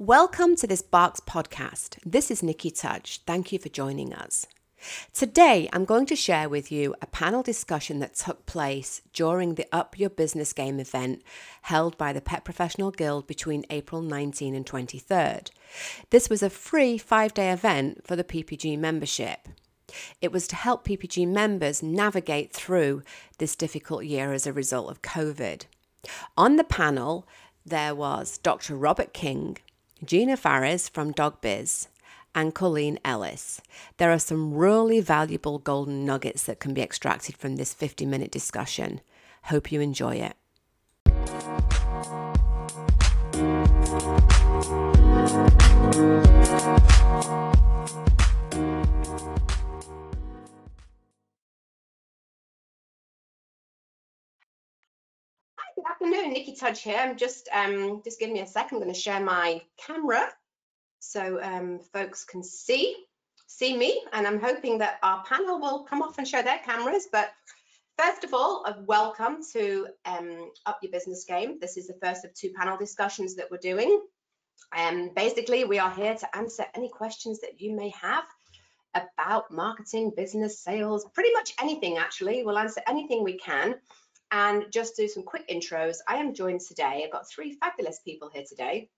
Welcome to this Barks podcast. This is Niki Tudge. Thank you for joining us. Today, I'm going to share with you a panel discussion that took place during the Up Your Business Game event held by the Pet Professional Guild between April 19 and 23rd. This was a free five day event for the PPG membership. It was to help PPG members navigate through this difficult year as a result of COVID. On the panel, there was Dr. Robert King, Gina Phairas from Dog Biz, and Coleen Ellis. There are some really valuable golden nuggets that can be extracted from this 50 minute discussion. Hope you enjoy it. Afternoon, Niki Tudge here. I'm just um, just give me a second. I'm going to share my camera so um, folks can see see me, and I'm hoping that our panel will come off and show their cameras. But first of all, a welcome to um, Up Your Business Game. This is the first of two panel discussions that we're doing. Um, basically, we are here to answer any questions that you may have about marketing, business, sales, pretty much anything actually. We'll answer anything we can and just do some quick intros. I am joined today. I've got three fabulous people here today.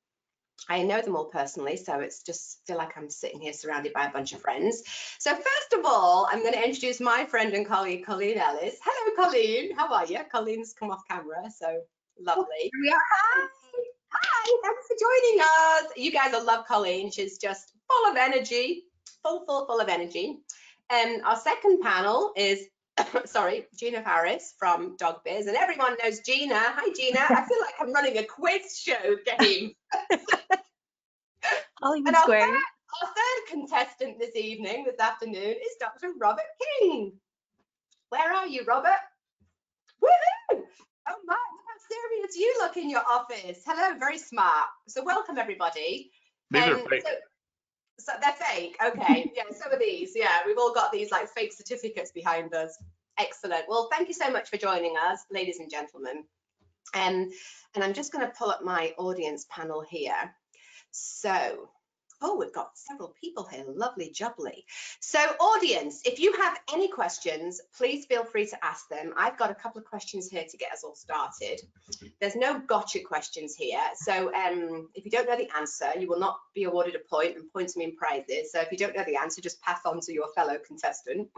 I know them all personally, so it's just feel like I'm sitting here surrounded by a bunch of friends. So first of all, I'm going to introduce my friend and colleague, Coleen Ellis. Hello, Coleen. How are you? Coleen's come off camera, so lovely. Hi. Hi. Thanks for joining us. You guys will love Coleen. She's just full of energy, full, full, full of energy. And our second panel is sorry, Gina Phairas from Dog Biz, and everyone knows Gina. Hi, Gina. I feel like I'm running a quiz show game. Hollywood Square. Third, our third contestant this evening, this afternoon, is Dr. Robert King. Where are you, Robert? Woohoo! Oh my, how serious you look in your office. Hello, very smart. So welcome everybody. These um, are fake. So, so they're fake. Okay. yeah, some of these. Yeah, we've all got these like fake certificates behind us. Excellent. Well, thank you so much for joining us, ladies and gentlemen. Um, and I'm just going to pull up my audience panel here. So Oh, we've got several people here. Lovely jubbly. So audience, if you have any questions, please feel free to ask them. I've got a couple of questions here to get us all started. There's no gotcha questions here. So um, if you don't know the answer, you will not be awarded a point and points mean prizes. So if you don't know the answer, just pass on to your fellow contestant.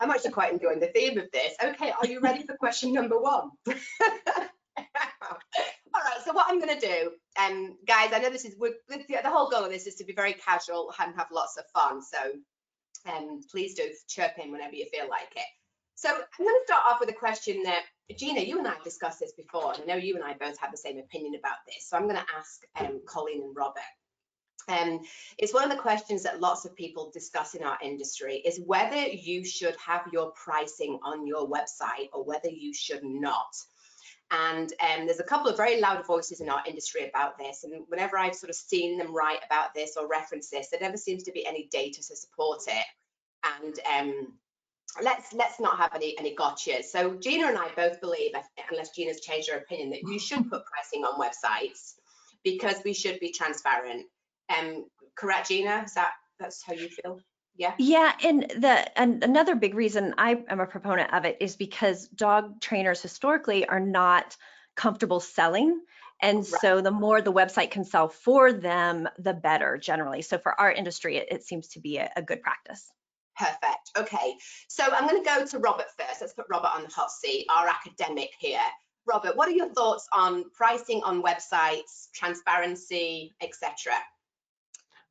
I'm actually quite enjoying the theme of this. Okay, are you ready for question number one? All right, so what I'm going to do, um, guys, I know this is the, the whole goal of this is to be very casual and have lots of fun. So um, please do chirp in whenever you feel like it. So I'm going to start off with a question that Gina, you and I have discussed this before, and I know you and I both have the same opinion about this. So I'm going to ask um, Coleen and Robert. Um, it's one of the questions that lots of people discuss in our industry is whether you should have your pricing on your website or whether you should not. And um, there's a couple of very loud voices in our industry about this. And whenever I've sort of seen them write about this or reference this, there never seems to be any data to support it. And um, let's let's not have any any gotchas. So Gina and I both believe, unless Gina's changed her opinion, that you should put pricing on websites because we should be transparent. Um, correct, Gina? Is that that's how you feel? Yeah. Yeah, and the and another big reason I am a proponent of it is because dog trainers historically are not comfortable selling. And right. so the more the website can sell for them, the better generally. So for our industry, it, it seems to be a, a good practice. Perfect. Okay. So I'm going to go to Robert first. Let's put Robert on the hot seat, our academic here. Robert, what are your thoughts on pricing on websites, transparency, etc.?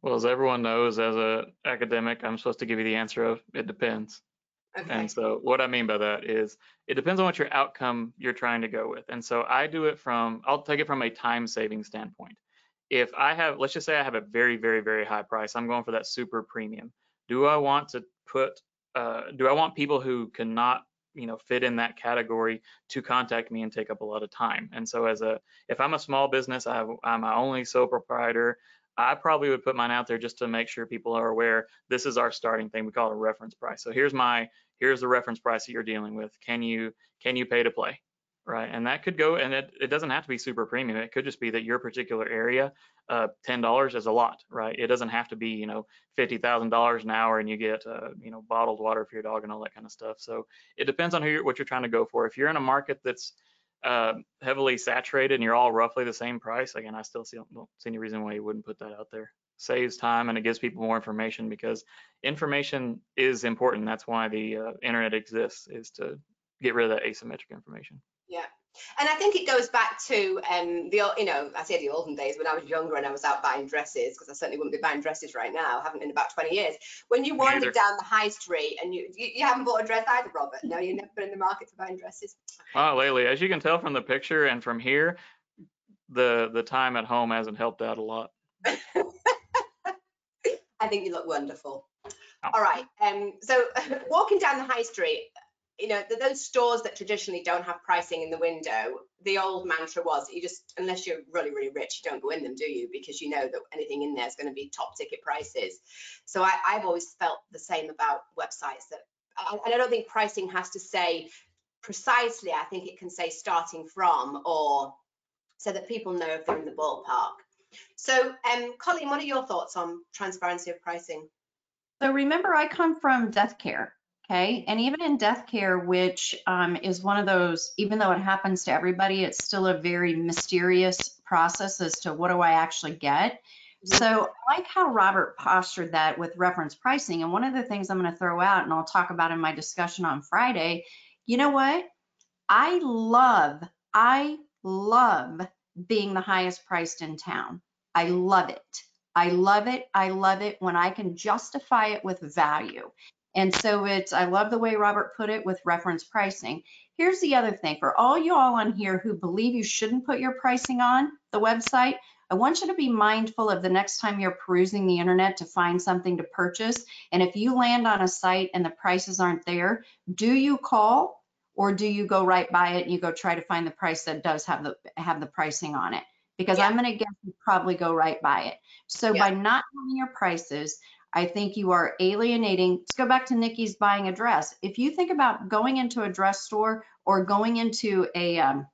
Well, as everyone knows, as a academic, I'm supposed to give you the answer of it depends. Okay. And so what I mean by that is it depends on what your outcome you're trying to go with. And so I do it from, I'll take it from a time saving standpoint. If I have, let's just say I have a very, very, very high price, I'm going for that super premium. Do I want to put, uh, do I want people who cannot you know fit in that category to contact me and take up a lot of time and so as a if i'm a small business i have i'm my only sole proprietor I probably would put mine out there just to make sure people are aware this is our starting thing. We call it a reference price. So here's my here's the reference price that you're dealing with. Can you can you pay to play? right? And that could go, and it, it doesn't have to be super premium. It could just be that your particular area, uh, $10 is a lot, right? It doesn't have to be, you know, $50,000 an hour and you get, uh, you know, bottled water for your dog and all that kind of stuff. So it depends on who you're, what you're trying to go for. If you're in a market that's uh, heavily saturated and you're all roughly the same price, again, I still see, don't see any reason why you wouldn't put that out there. Saves time and it gives people more information because information is important. That's why the uh, internet exists, is to get rid of that asymmetric information. Yeah. And I think it goes back to um, the, you know, I say the olden days when I was younger and I was out buying dresses, because I certainly wouldn't be buying dresses right now, I haven't in about 20 years. When you wandered down the high street and you, you, you haven't bought a dress either, Robert. No, you've never been in the market for buying dresses. Oh, Laylee, as you can tell from the picture and from here, the the time at home hasn't helped out a lot. I think you look wonderful. Oh. All right. Um, so walking down the high street, you know, those stores that traditionally don't have pricing in the window, the old mantra was you just, unless you're really, really rich, you don't go in them, do you? Because you know that anything in there is going to be top ticket prices. So I, have always felt the same about websites that, and I don't think pricing has to say precisely, I think it can say starting from or so that people know if they're in the ballpark. So, um, Coleen, what are your thoughts on transparency of pricing? So remember, I come from death care, okay? And even in death care, which um, is one of those, even though it happens to everybody, it's still a very mysterious process as to what do I actually get. Mm-hmm. So I like how Robert postured that with reference pricing. And one of the things I'm going to throw out, and I'll talk about in my discussion on Friday, you know what? I love, I love being the highest priced in town. I love it. I love it. I love it when I can justify it with value. And so it's, I love the way Robert put it with reference pricing. Here's the other thing for all you all on here who believe you shouldn't put your pricing on the website, I want you to be mindful of the next time you're perusing the internet to find something to purchase. And if you land on a site and the prices aren't there, do you call or do you go right by it and you go try to find the price that does have the have the pricing on it? Because yeah. I'm going to guess you probably go right by it. So yeah. by not having your prices, I think you are alienating. Let's go back to Niki's buying a dress. If you think about going into a dress store or going into a um,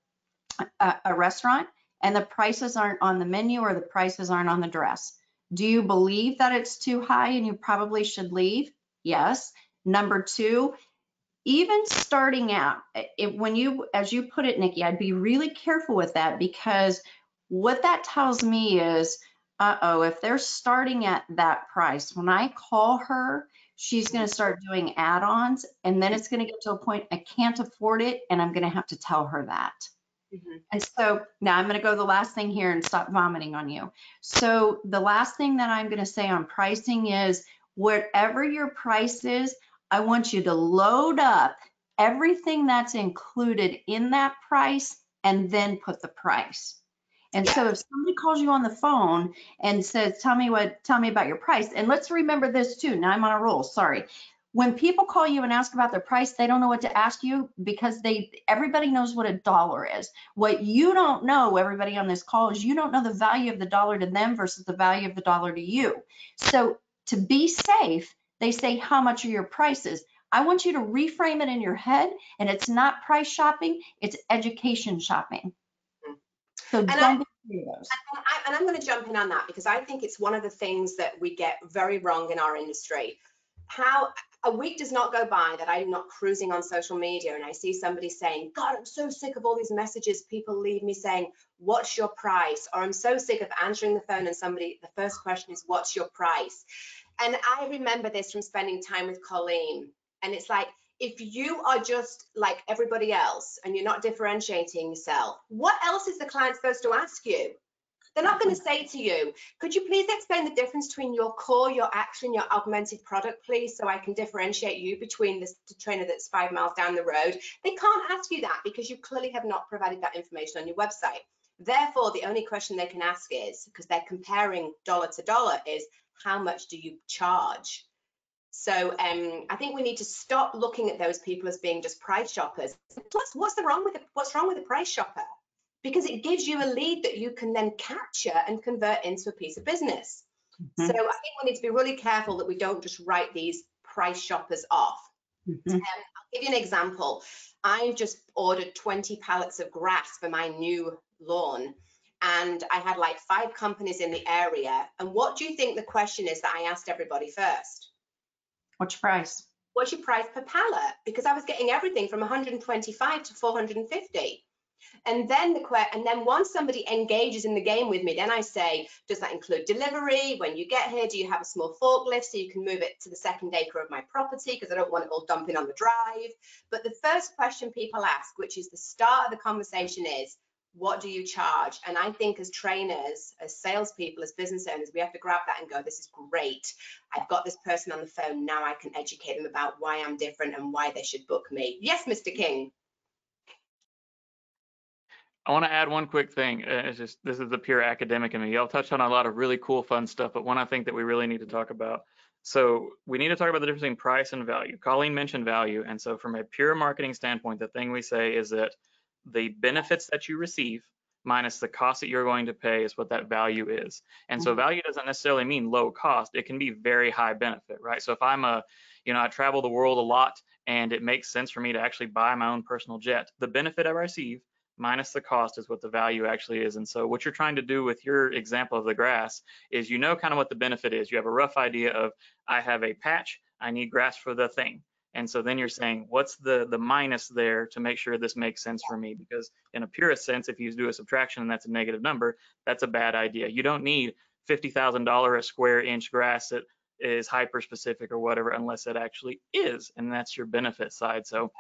a, a restaurant and the prices aren't on the menu or the prices aren't on the dress, do you believe that it's too high and you probably should leave? Yes. Number two, even starting out, it, when you, as you put it, Niki, I'd be really careful with that because what that tells me is, uh-oh, if they're starting at that price, when I call her, she's going to start doing add-ons and then it's going to get to a point I can't afford it and I'm going to have to tell her that. Mm-hmm. And so now I'm going to go the last thing here and stop vomiting on you. So the last thing that I'm going to say on pricing is whatever your price is, I want you to load up everything that's included in that price and then put the price. And yeah. so if somebody calls you on the phone and says, tell me what, tell me about your price. And let's remember this too. Now I'm on a roll, sorry. When people call you and ask about their price, they don't know what to ask you because they, everybody knows what a dollar is. What you don't know, everybody on this call, is you don't know the value of the dollar to them versus the value of the dollar to you. So to be safe, they say, how much are your prices? I want you to reframe it in your head and it's not price shopping, it's education shopping. So and, I, and, I, and I'm going to jump in on that because I think it's one of the things that we get very wrong in our industry. How a week does not go by that I'm not cruising on social media and I see somebody saying, God, I'm so sick of all these messages people leave me saying, What's your price? Or I'm so sick of answering the phone and somebody, the first question is, What's your price? And I remember this from spending time with Coleen. And it's like, if you are just like everybody else and you're not differentiating yourself, what else is the client supposed to ask you? They're not going to say to you, could you please explain the difference between your core, your action, your augmented product, please, so I can differentiate you between the trainer that's five miles down the road? They can't ask you that because you clearly have not provided that information on your website. Therefore, the only question they can ask is, because they're comparing dollar to dollar, is how much do you charge? So um, I think we need to stop looking at those people as being just price shoppers. Plus, what's the wrong with the, what's wrong with a price shopper? Because it gives you a lead that you can then capture and convert into a piece of business. Mm -hmm. So I think we need to be really careful that we don't just write these price shoppers off. Mm-hmm. Um, I'll give you an example. I just ordered 20 pallets of grass for my new lawn and I had like five companies in the area. And what do you think the question is that I asked everybody first? What's your price? What's your price per pallet? Because I was getting everything from 125 to 450. And then the and then once somebody engages in the game with me, then I say, does that include delivery? When you get here, do you have a small forklift so you can move it to the second acre of my property because I don't want it all dumping on the drive. But the first question people ask, which is the start of the conversation, is what do you charge? And I think as trainers, as salespeople, as business owners, we have to grab that and go, this is great. I've got this person on the phone. Now I can educate them about why I'm different and why they should book me. Yes, Mr. King. I want to add one quick thing. Uh, it's just this is the pure academic in me. Y'all touched on a lot of really cool, fun stuff, but one I think that we really need to talk about. So we need to talk about the difference between price and value. Coleen mentioned value, and so from a pure marketing standpoint, the thing we say is that the benefits that you receive minus the cost that you're going to pay is what that value is. And so mm-hmm. value doesn't necessarily mean low cost. It can be very high benefit, right? So if I'm a, you know, I travel the world a lot and it makes sense for me to actually buy my own personal jet, the benefit I receive minus the cost is what the value actually is. And so what you're trying to do with your example of the grass is you know kind of what the benefit is. You have a rough idea of I have a patch, I need grass for the thing. And so then you're saying, what's the the minus there to make sure this makes sense for me? Because in a purest sense, if you do a subtraction and that's a negative number, that's a bad idea. You don't need $50,000 a square inch grass that is hyper specific or whatever, unless it actually is, and that's your benefit side. So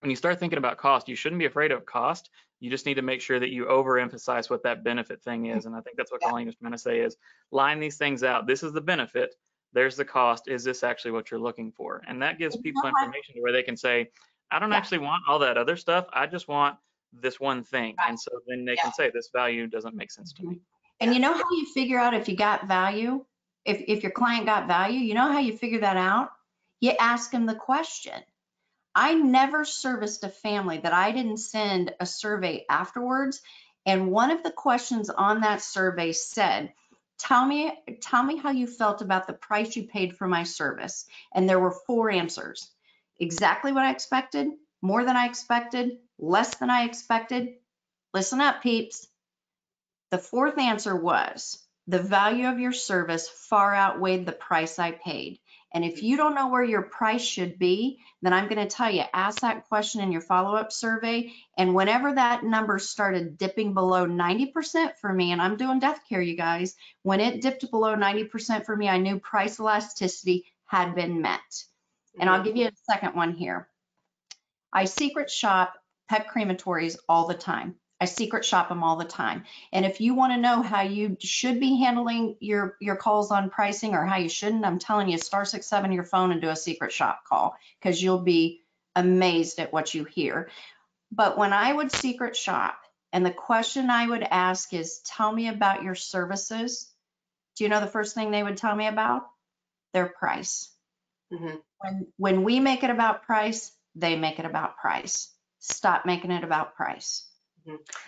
when you start thinking about cost, you shouldn't be afraid of cost. You just need to make sure that you overemphasize what that benefit thing is. And I think that's what Coleen is trying to say is line these things out. This is the benefit. There's the cost. Is this actually what you're looking for? And that gives people information to where they can say, I don't yeah. actually want all that other stuff. I just want this one thing. Right. And so then they yeah. can say this value doesn't make sense to me. Mm-hmm. And you know how you figure out if you got value? If, if your client got value, you know how you figure that out? You ask them the question I never serviced a family that I didn't send a survey afterwards. And one of the questions on that survey said, tell me, tell me how you felt about the price you paid for my service. And there were four answers. Exactly what I expected, more than I expected, less than I expected. Listen up, peeps. The fourth answer was the value of your service far outweighed the price I paid. And if you don't know where your price should be, then I'm going to tell you, ask that question in your follow-up survey. And whenever that number started dipping below 90% for me, and I'm doing death care, you guys, when it dipped below 90% for me, I knew price elasticity had been met. And I'll mm-hmm. give you a second one here. I secret shop pet crematories all the time. I secret shop them all the time. And if you want to know how you should be handling your, your calls on pricing or how you shouldn't, I'm telling you, star six seven your phone and do a secret shop call because you'll be amazed at what you hear. But when I would secret shop, and the question I would ask is, tell me about your services. Do you know the first thing they would tell me about? Their price. Mm-hmm. When when we make it about price, they make it about price. Stop making it about price.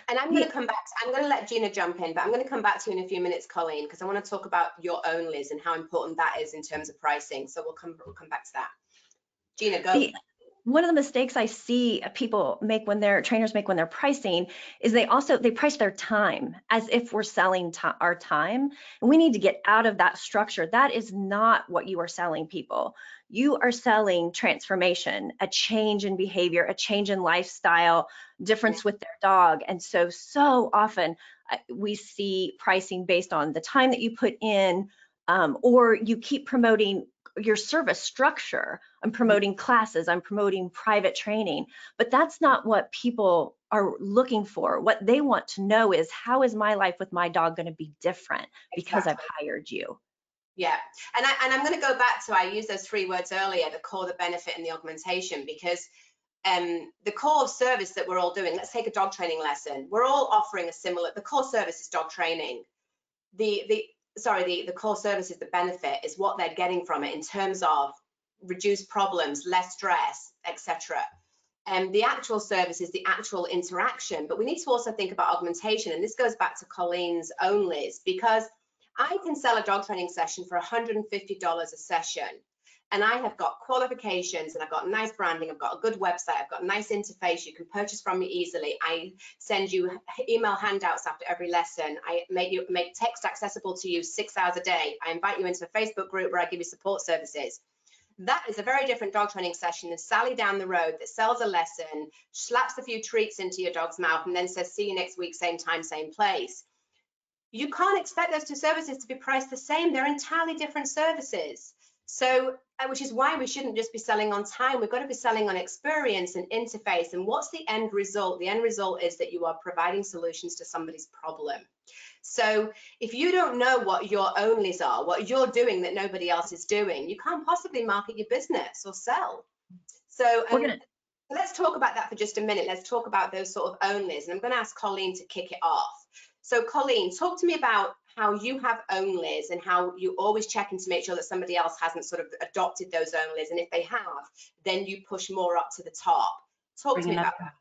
And I'm going to come back. To, I'm going to let Gina jump in, but I'm going to come back to you in a few minutes, Coleen, because I want to talk about your onlys and how important that is in terms of pricing. So we'll come we'll come back to that. Gina, go. The, one of the mistakes I see uh, people make when they're trainers make when they're pricing is they also they price their time as if we're selling our time. And we need to get out of that structure. That is not what you are selling people. You are selling transformation, a change in behavior, a change in lifestyle, difference with their dog. And so so often uh, we see pricing based on the time that you put in um, or you keep promoting your service structure. I'm mm-hmm. promoting classes, I'm promoting private training, but that's not what people are looking for. What they want to know is how is my life with my dog going to be different because exactly. I've hired you. Yeah, and I and I'm going to go back to I used those three words earlier: the core, the benefit, and the augmentation, because um, the core service that we're all doing. Let's take a dog training lesson. We're all offering a similar. The core service is dog training. The the sorry, the, the core service is the benefit is what they're getting from it in terms of reduced problems, less stress, etc. And the actual service is the actual interaction, but we need to also think about augmentation. And this goes back to Coleen's onlys because I can sell a dog training session for $150 a session. and I have got qualifications and I've got nice branding, I've got a good website, I've got a nice interface you can purchase from me easily. I send you email handouts after every lesson. I make you make text accessible to you six hours a day. I invite you into a Facebook group where I give you support services. That is a very different dog training session than Sally down the road that sells a lesson, slaps a few treats into your dog's mouth, and then says, see you next week, same time, same place. You can't expect those two services to be priced the same. They're entirely different services. So, uh, which is why we shouldn't just be selling on time. We've got to be selling on experience and interface. And what's the end result? The end result is that you are providing solutions to somebody's problem. So if you don't know what your onlys are, what you're doing that nobody else is doing, you can't possibly market your business or sell. So um, let's talk about that for just a minute. Let's talk about those sort of onlys. And I'm going to ask Coleen to kick it off. So Coleen, talk to me about how you have onlys and how you always checking to make sure that somebody else hasn't sort of adopted those onlys. And if they have, then you push more up to the top. Talk Bring to me about that.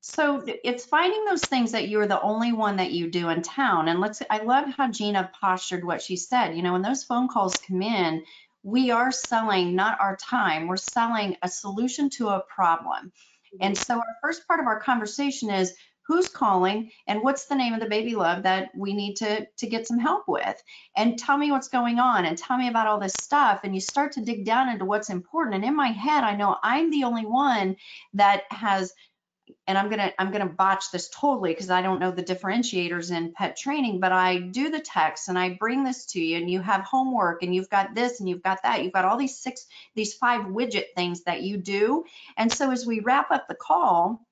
So it's finding those things that you're the only one that you do in town. And let's, I love how Gina postured what she said. You know, when those phone calls come in, we are selling not our time, we're selling a solution to a problem. And mm-hmm. so our first part of our conversation is who's calling and what's the name of the baby love that we need to to get some help with and tell me what's going on and tell me about all this stuff and you start to dig down into what's important and in my head I know I'm the only one that has and I'm gonna I'm gonna botch this totally because I don't know the differentiators in pet training, but I do the text and I bring this to you and you have homework and you've got this and you've got that. You've got all these six, these five widget things that you do. And so as we wrap up the call,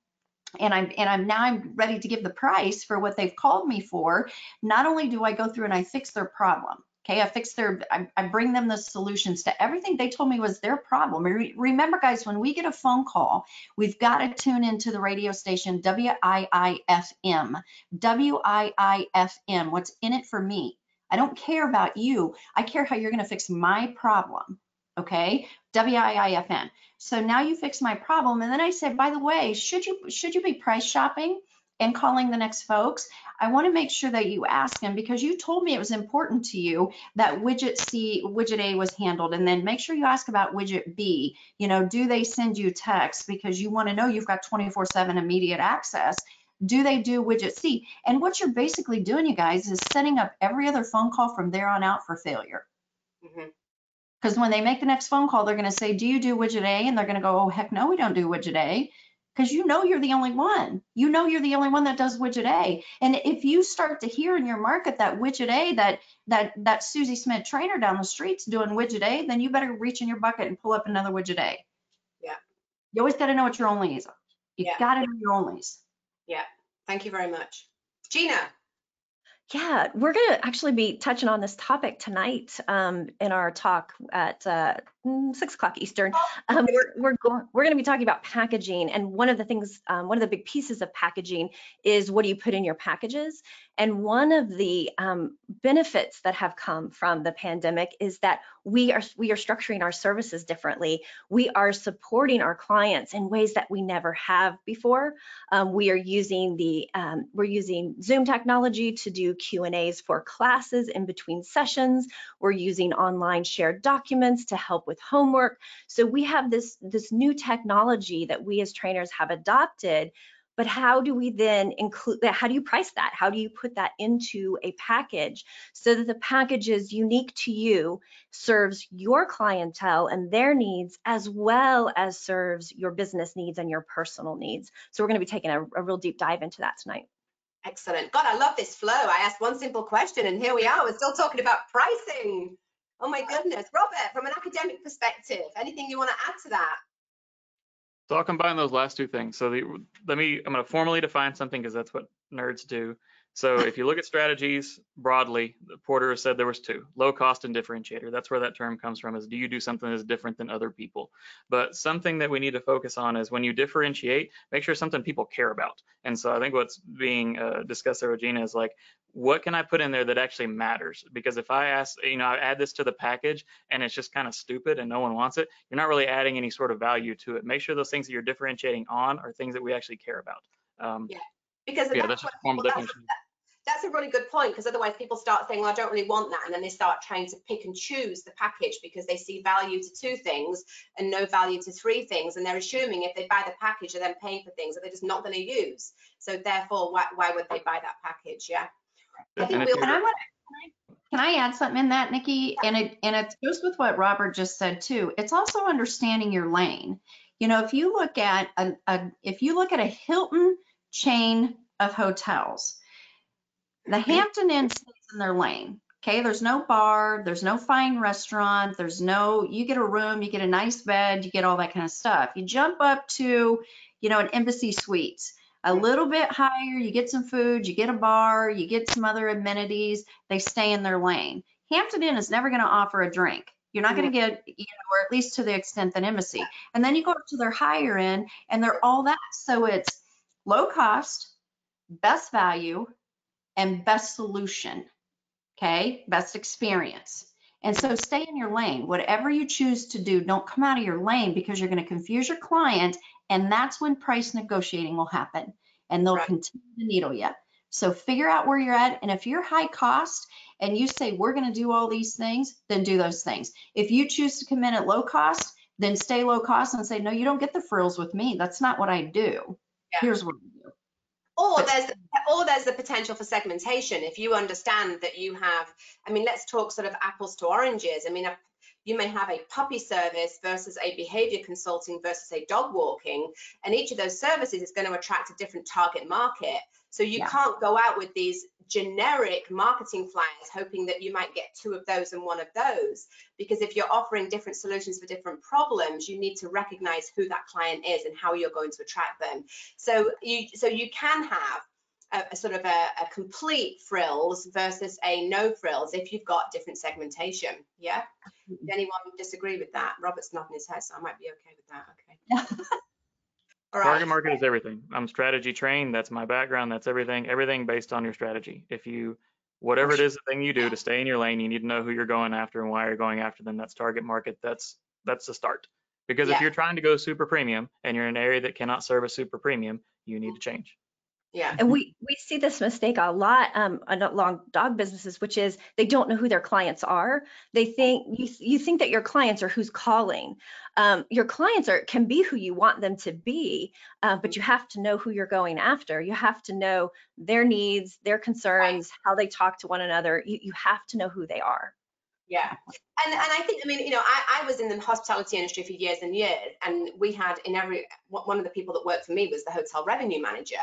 and I'm and I'm now I'm ready to give the price for what they've called me for. Not only do I go through and I fix their problem, Okay, I fix their, I, I, bring them the solutions to everything they told me was their problem. Re remember, guys, when we get a phone call, we've got to tune into the radio station WIIFM. WIIFM, what's in it for me? I don't care about you. I care how you're going to fix my problem. Okay, WIIFM. So now you fix my problem, and then I said, by the way, should you should you be price shopping? and calling the next folks, I want to make sure that you ask them because you told me it was important to you that widget C, widget A was handled. And then make sure you ask about widget B. You know, do they send you text because you want to know you've got 24 7 immediate access. Do they do widget C? And what you're basically doing, you guys, is setting up every other phone call from there on out for failure. Mm-hmm because when they make the next phone call, they're going to say, do you do widget A? And they're going to go, oh, heck no, we don't do widget A because you know you're the only one. You know you're the only one that does widget A. And if you start to hear in your market that widget A, that that that Susie Smith trainer down the street's doing widget A, then you better reach in your bucket and pull up another widget A. Yeah. You always got to know what your onlys are. You yeah. got to know your onlys. Yeah. Thank you very much. Gina. Yeah, we're going to actually be touching on this topic tonight um, in our talk at uh, mm, six o'clock Eastern. Um, we're we're going we're going to be talking about packaging, and one of the things, um, one of the big pieces of packaging is what do you put in your packages. And one of the um, benefits that have come from the pandemic is that we are we are structuring our services differently. We are supporting our clients in ways that we never have before. Um, we are using the um, we're using Zoom technology to do Q and A's for classes in between sessions. We're using online shared documents to help with homework. So we have this this new technology that we as trainers have adopted but how do we then include that? How do you price that? How do you put that into a package so that the package is unique to you, serves your clientele and their needs, as well as serves your business needs and your personal needs? So we're going to be taking a, a real deep dive into that tonight. Excellent. God, I love this flow. I asked one simple question and here we are. We're still talking about pricing. Oh my goodness. Robert, from an academic perspective, anything you want to add to that? So I'll combine those last two things. So the, let me, I'm going to formally define something because that's what nerds do. So if you look at strategies broadly, Porter said there was two, low cost and differentiator. That's where that term comes from is do you do something that's different than other people? But something that we need to focus on is when you differentiate, make sure something people care about. And so I think what's being uh, discussed there, Regina, is like, what can I put in there that actually matters? Because if I ask, you know, I add this to the package and it's just kind of stupid and no one wants it, you're not really adding any sort of value to it. Make sure those things that you're differentiating on are things that we actually care about. Um, yeah because yeah, that's, that's what, well, that's, that's a really good point because otherwise people start saying, well, I don't really want that. And then they start trying to pick and choose the package because they see value to two things and no value to three things. And they're assuming if they buy the package, they're then paying for things that they're just not going to use. So therefore, why, why would they buy that package? Yeah. I think we'll, can, I want, can I add something in that, Niki? And it, and it goes with what Robert just said too. It's also understanding your lane. You know, if you look at a, a if you look at a Hilton chain of hotels, the Hampton Inn stays in their lane. Okay, there's no bar, there's no fine restaurant, there's no, you get a room, you get a nice bed, you get all that kind of stuff. You jump up to, you know, an embassy suites, a little bit higher, you get some food, you get a bar, you get some other amenities, they stay in their lane. Hampton Inn is never going to offer a drink. You're not going to get, you know, or at least to the extent that Embassy. And then you go up to their higher end and they're all that. So it's low cost, best value, and best solution. Okay, best experience. And so stay in your lane. Whatever you choose to do, don't come out of your lane because you're going to confuse your client. And that's when price negotiating will happen and they'll right. continue to needle you. So figure out where you're at. And if you're high cost and you say, we're going to do all these things, then do those things. If you choose to come in at low cost, then stay low cost and say, no, you don't get the frills with me. That's not what I do. Yeah. Here's what I do. Or there's or there's the potential for segmentation. If you understand that you have, I mean, let's talk sort of apples to oranges. I mean, a, you may have a puppy service versus a behavior consulting versus a dog walking, and each of those services is going to attract a different target market. So you yeah. can't go out with these generic marketing flyers hoping that you might get two of those and one of those. Because if you're offering different solutions for different problems you need to recognize who that client is and how you're going to attract them. So you so you can have a, a sort of a, a, complete frills versus a no frills if you've got different segmentation. Yeah? Does anyone disagree with that? Robert's nodding his head so i might be okay with that. Okay Target market is everything. I'm strategy trained. That's my background. That's everything. Everything based on your strategy. If you, whatever it is, the thing you do to stay in your lane, you need to know who you're going after and why you're going after them. That's target market. That's that's the start. Because yeah. if you're trying to go super premium and you're in an area that cannot serve a super premium, you need to mm-hmm. change. Yeah. And we we see this mistake a lot um, along dog businesses, which is they don't know who their clients are. They think you you think that your clients are who's calling. Um, your clients are can be who you want them to be, uh, but you have to know who you're going after. You have to know their needs, their concerns, how they talk to one another. You you have to know who they are. Yeah. And, and I think, I mean, you know, I, I was in the hospitality industry for years and years, and we had in every, one of the people that worked for me was the hotel revenue manager.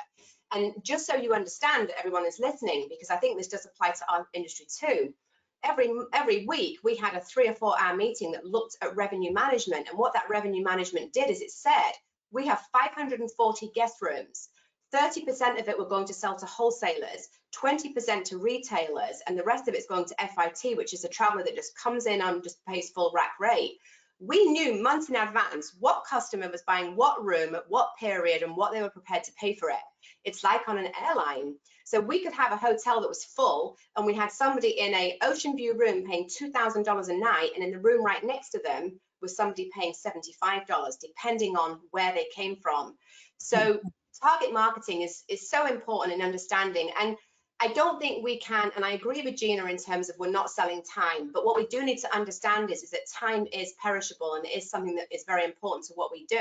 And just so you understand, that everyone is listening, because I think this does apply to our industry too. Every every week we had a three or four hour meeting that looked at revenue management, and what that revenue management did is it said we have 540 guest rooms. 30% of it we're going to sell to wholesalers, 20% to retailers, and the rest of it's going to FIT, which is a traveler that just comes in and just pays full rack rate we knew months in advance what customer was buying what room at what period and what they were prepared to pay for it. It's like on an airline. So we could have a hotel that was full and we had somebody in a ocean view room paying $2,000 a night and in the room right next to them was somebody paying $75 depending on where they came from. So mm-hmm. target marketing is, is so important in understanding and I don't think we can, and I agree with Gina in terms of we're not selling time, but what we do need to understand is, is that time is perishable and it is something that is very important to what we do.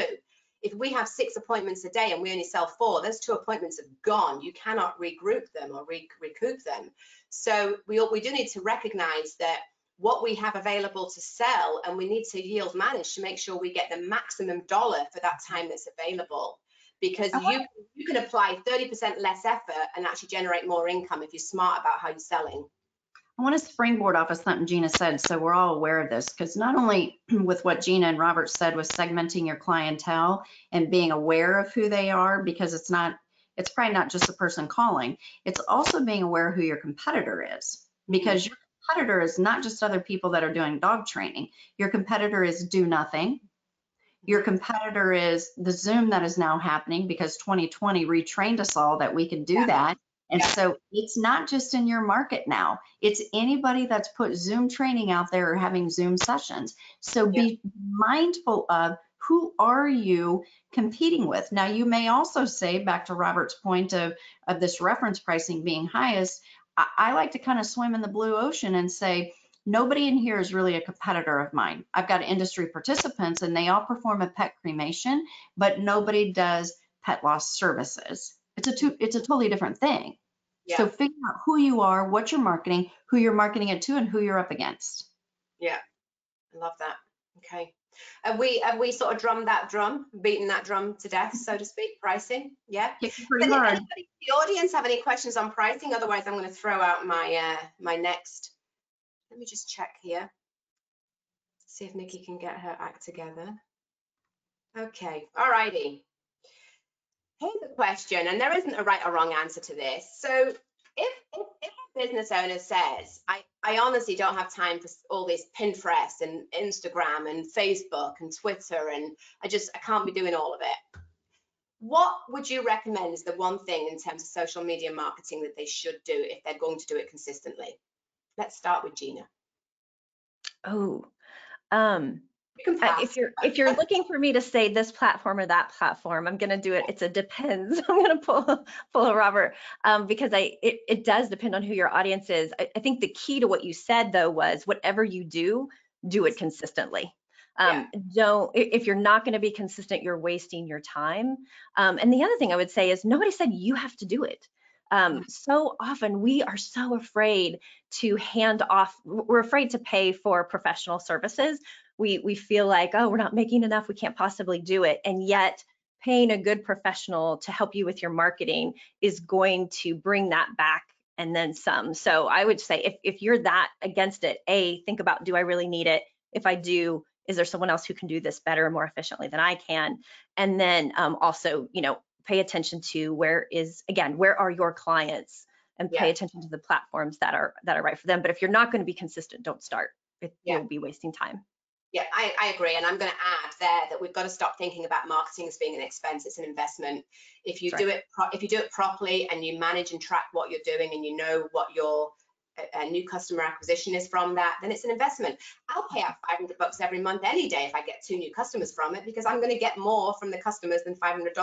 If we have six appointments a day and we only sell four, those two appointments are gone. You cannot regroup them or re recoup them. So we, we do need to recognize that what we have available to sell and we need to yield manage to make sure we get the maximum dollar for that time that's available because you you can apply 30% less effort and actually generate more income if you're smart about how you're selling. I want to springboard off of something Gina said, so we're all aware of this, because not only with what Gina and Robert said with segmenting your clientele and being aware of who they are, because it's not, it's probably not just the person calling, it's also being aware who your competitor is, because your competitor is not just other people that are doing dog training. Your competitor is do nothing, your competitor is the Zoom that is now happening because 2020 retrained us all that we can do that. And yeah. so it's not just in your market now, it's anybody that's put Zoom training out there or having Zoom sessions. So yeah. be mindful of who are you competing with? Now, you may also say, back to Robert's point of, of this reference pricing being highest, I, I like to kind of swim in the blue ocean and say, nobody in here is really a competitor of mine. I've got industry participants and they all perform a pet cremation, but nobody does pet loss services. It's a two, it's a totally different thing. Yeah. So figure out who you are, what you're marketing, who you're marketing it to, and who you're up against. Yeah, I love that. Okay. Have we have we sort of drummed that drum, beaten that drum to death, so to speak? Pricing, yeah. Does anybody in the audience have any questions on pricing? Otherwise, I'm going to throw out my uh, my next. Let me just check here. See if Niki can get her act together. Okay, all righty. Here's a question, and there isn't a right or wrong answer to this. So, if if, if a business owner says, I I honestly don't have time for all this Pinterest and Instagram and Facebook and Twitter, and I just I can't be doing all of it what would you recommend is the one thing in terms of social media marketing that they should do if they're going to do it consistently? Let's start with Gina. Oh, um, You can I- pass. if you're if you're looking for me to say this platform or that platform, I'm gonna do it. It's a depends. I'm gonna pull pull a Robert um, because I it, it does depend on who your audience is. I, I think the key to what you said though was whatever you do, do it consistently. Um, Don't if you're not going to be consistent, you're wasting your time. Um, and the other thing I would say is nobody said you have to do it. Um, so often we are so afraid to hand off. We're afraid to pay for professional services we we feel like oh we're not making enough. We can't possibly do it. And yet paying a good professional to help you with your marketing is going to bring that back and then some. So i would say if, if you're that against it a think about do i really need it? If i do is there someone else who can do this better and more efficiently than i can? And then um, also you know pay attention to where is again where are your clients and pay Yeah. attention to the platforms that are that are right for them. But if you're not going to be consistent don't start. It, Yeah. you'll be wasting time Yeah, I, I agree. And I'm going to add there that we've got to stop thinking about marketing as being an expense. It's an investment. If you do it, pro- if you do it properly and you manage and track what you're doing and you know what your uh, uh, new customer acquisition is from that, then it's an investment. I'll pay out 500 bucks every month any day if I get two new customers from it because I'm going to get more from the customers than $500.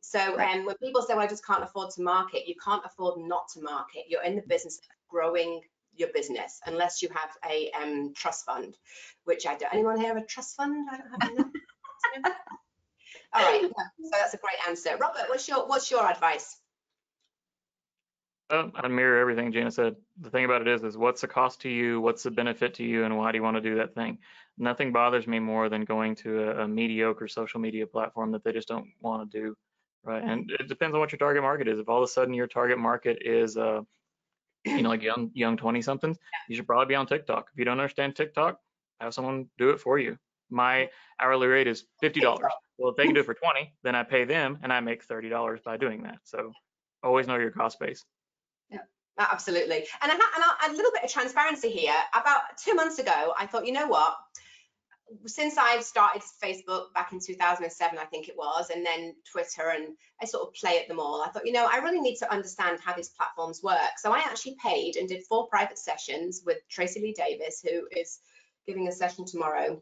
So Right. um, when people say, well, I just can't afford to market, you can't afford not to market. You're in the business of growing your business unless you have a um, trust fund, which I don't. Anyone here have a trust fund? I don't have one. no. All right, yeah, so that's a great answer. Robert, what's your what's your advice? Um, I mirror everything Gina said. The thing about it is, is what's the cost to you? What's the benefit to you? And why do you want to do that thing? Nothing bothers me more than going to a, a mediocre social media platform that they just don't want to do, right? And it depends on what your target market is. If all of a sudden your target market is, uh, you know, like young young 20 somethings, you should probably be on TikTok. If you don't understand TikTok, have someone do it for you. My hourly rate is $50. Well, if they can do it for 20, then I pay them and I make $30 by doing that. So always know your cost base. Yeah, Absolutely. And, I ha- and I- a little bit of transparency here. About two months ago, I thought, you know what? Since I've started Facebook back in 2007, I think it was, and then Twitter, and I sort of play at them all, I thought, you know, I really need to understand how these platforms work. So I actually paid and did four private sessions with Tracy Lee Davis, who is giving a session tomorrow.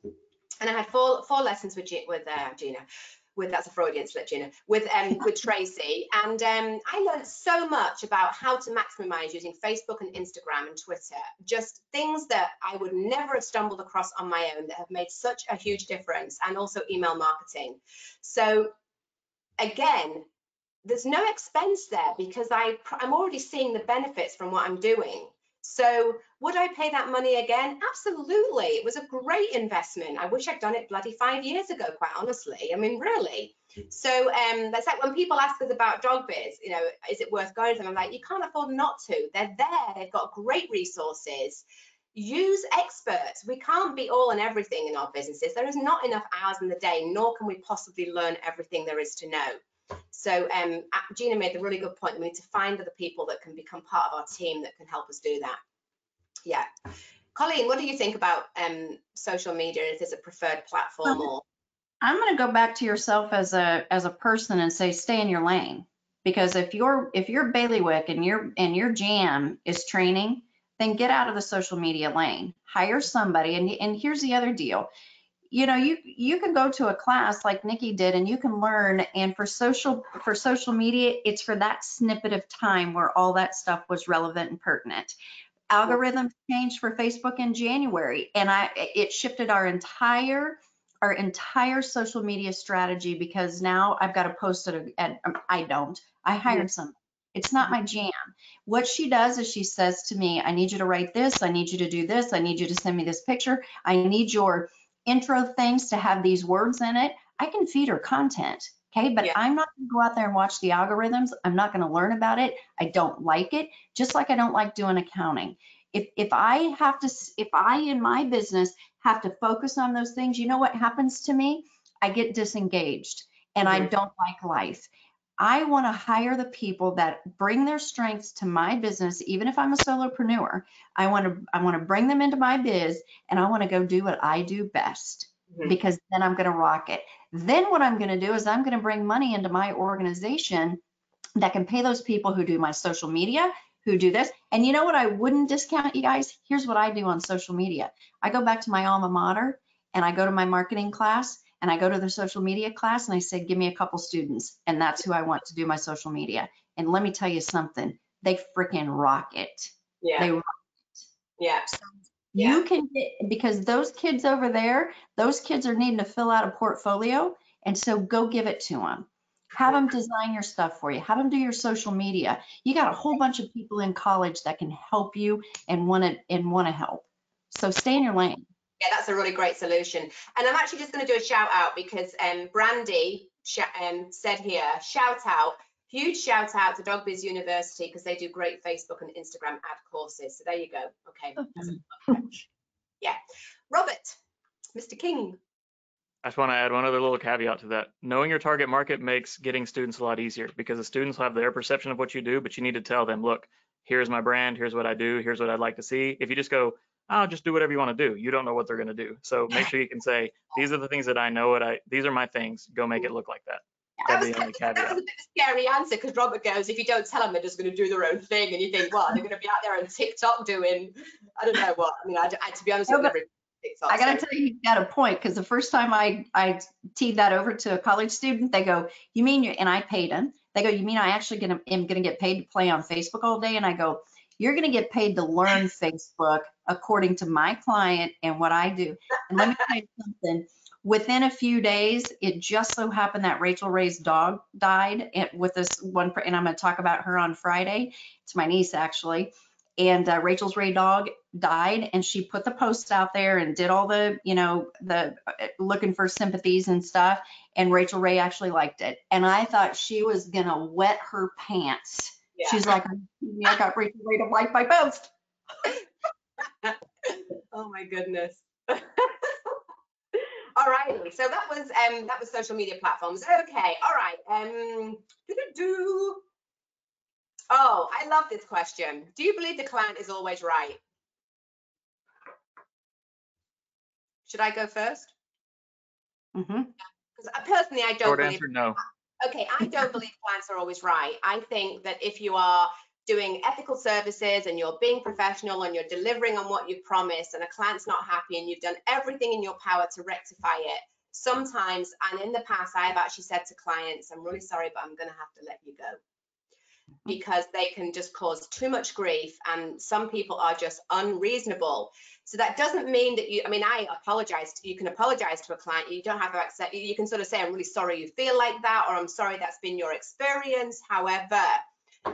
And I had four four lessons with G- with uh, Gina, with that's a Freudian slip, Gina, with um with Tracy, and um I learned so much about how to maximize using Facebook and Instagram and Twitter, just things that I would never have stumbled across on my own that have made such a huge difference, and also email marketing. So again, there's no expense there because I I'm already seeing the benefits from what I'm doing. So would I pay that money again? Absolutely. It was a great investment. I wish I'd done it bloody five years ago, quite honestly. I mean, really. So um, that's like when people ask us about dog biz, you know, is it worth going to them? I'm like, you can't afford not to. They're there. They've got great resources. Use experts. We can't be all and everything in our businesses. There is not enough hours in the day, nor can we possibly learn everything there is to know. So um, uh, Gina made the really good point. We need to find other people that can become part of our team that can help us do that. Yeah. Coleen, what do you think about um, social media? If there's a preferred platform or I'm going to go back to yourself as a as a person and say stay in your lane because if your if your bailiwick and your and your jam is training, then get out of the social media lane. Hire somebody and and here's the other deal. you know, you you can go to a class like Niki did and you can learn and for social for social media, it's for that snippet of time where all that stuff was relevant and pertinent. Algorithms changed for Facebook in January and I it shifted our entire our entire social media strategy because now I've got to post it and I don't. I hired some. It's not my jam. What she does is she says to me, I need you to write this, I need you to do this, I need you to send me this picture, I need your intro things to have these words in it. I can feed her content. Okay, but yeah. I'm not going to go out there and watch the algorithms. I'm not going to learn about it. I don't like it, just like I don't like doing accounting. If if I have to, if I in my business have to focus on those things, you know what happens to me? I get disengaged and mm-hmm. I don't like life. I want to hire the people that bring their strengths to my business, even if I'm a solopreneur. I want to I want to bring them into my biz and I want to go do what I do best mm-hmm. because then I'm going to rock it. Then what I'm going to do is I'm going to bring money into my organization that can pay those people who do my social media, who do this. And you know what I wouldn't discount you guys? Here's what I do on social media. I go back to my alma mater and I go to my marketing class and I go to the social media class and I say, give me a couple students. And that's who I want to do my social media. And let me tell you something, they freaking rock it. Yeah. They rock it. Yeah. So yeah. You can get, because those kids over there, those kids are needing to fill out a portfolio. And so go give it to them. Have them design your stuff for you. Have them do your social media. You got a whole bunch of people in college that can help you and want to and want to help. So stay in your lane. Yeah, that's a really great solution. And I'm actually just going to do a shout out because um, Brandy um, said here, shout out, huge shout out to Dogbiz University because they do great Facebook and Instagram ad courses. So there you go. Okay. Oh, yeah. Robert, Mr. King. I just want to add one other little caveat to that. Knowing your target market makes getting students a lot easier because the students will have their perception of what you do, but you need to tell them, look, here's my brand, here's what I do, here's what I'd like to see. If you just go, I'll just do whatever you want to do. You don't know what they're going to do. So make sure you can say, these are the things that I know what I, these are my things. Go make it look like that. That was, that was, a bit of a scary answer because Robert goes, if you don't tell them, they're just going to do their own thing. And you think, well, they're going to be out there on TikTok doing, I don't know what. I mean, I, I to be honest, no, with TikTok, I got to so. tell you, you got a point because the first time I, I teed that over to a college student, they go, you mean you, and I paid them. They go, you mean I actually gonna, am going to get paid to play on Facebook all day? And I go, you're going to get paid to learn Facebook according to my client and what I do. And let me tell you something. Within a few days, it just so happened that Rachael Ray's dog died with this one, and I'm going to talk about her on Friday. It's my niece actually. And uh, Rachel's Ray dog died, and she put the posts out there and did all the, you know, the uh, looking for sympathies and stuff. And Rachael Ray actually liked it. And I thought she was going to wet her pants yeah. She's like, I got Rachael Ray to like my post. oh my goodness. all right, so that was um that was social media platforms. Okay, all right. Um, do Oh, I love this question. Do you believe the client is always right? Should I go first? Mm-hmm. Because mm-hmm. personally, I don't Short believe. answer, no. Okay, I don't believe clients are always right. I think that if you are doing ethical services and you're being professional and you're delivering on what you promised and a client's not happy and you've done everything in your power to rectify it, sometimes, and in the past, I have actually said to clients, I'm really sorry, but I'm going to have to let you go. Because they can just cause too much grief and some people are just unreasonable. So that doesn't mean that you i mean i apologize you can apologize to a client you don't have to accept you can sort of say i'm really sorry you feel like that or i'm sorry that's been your experience. However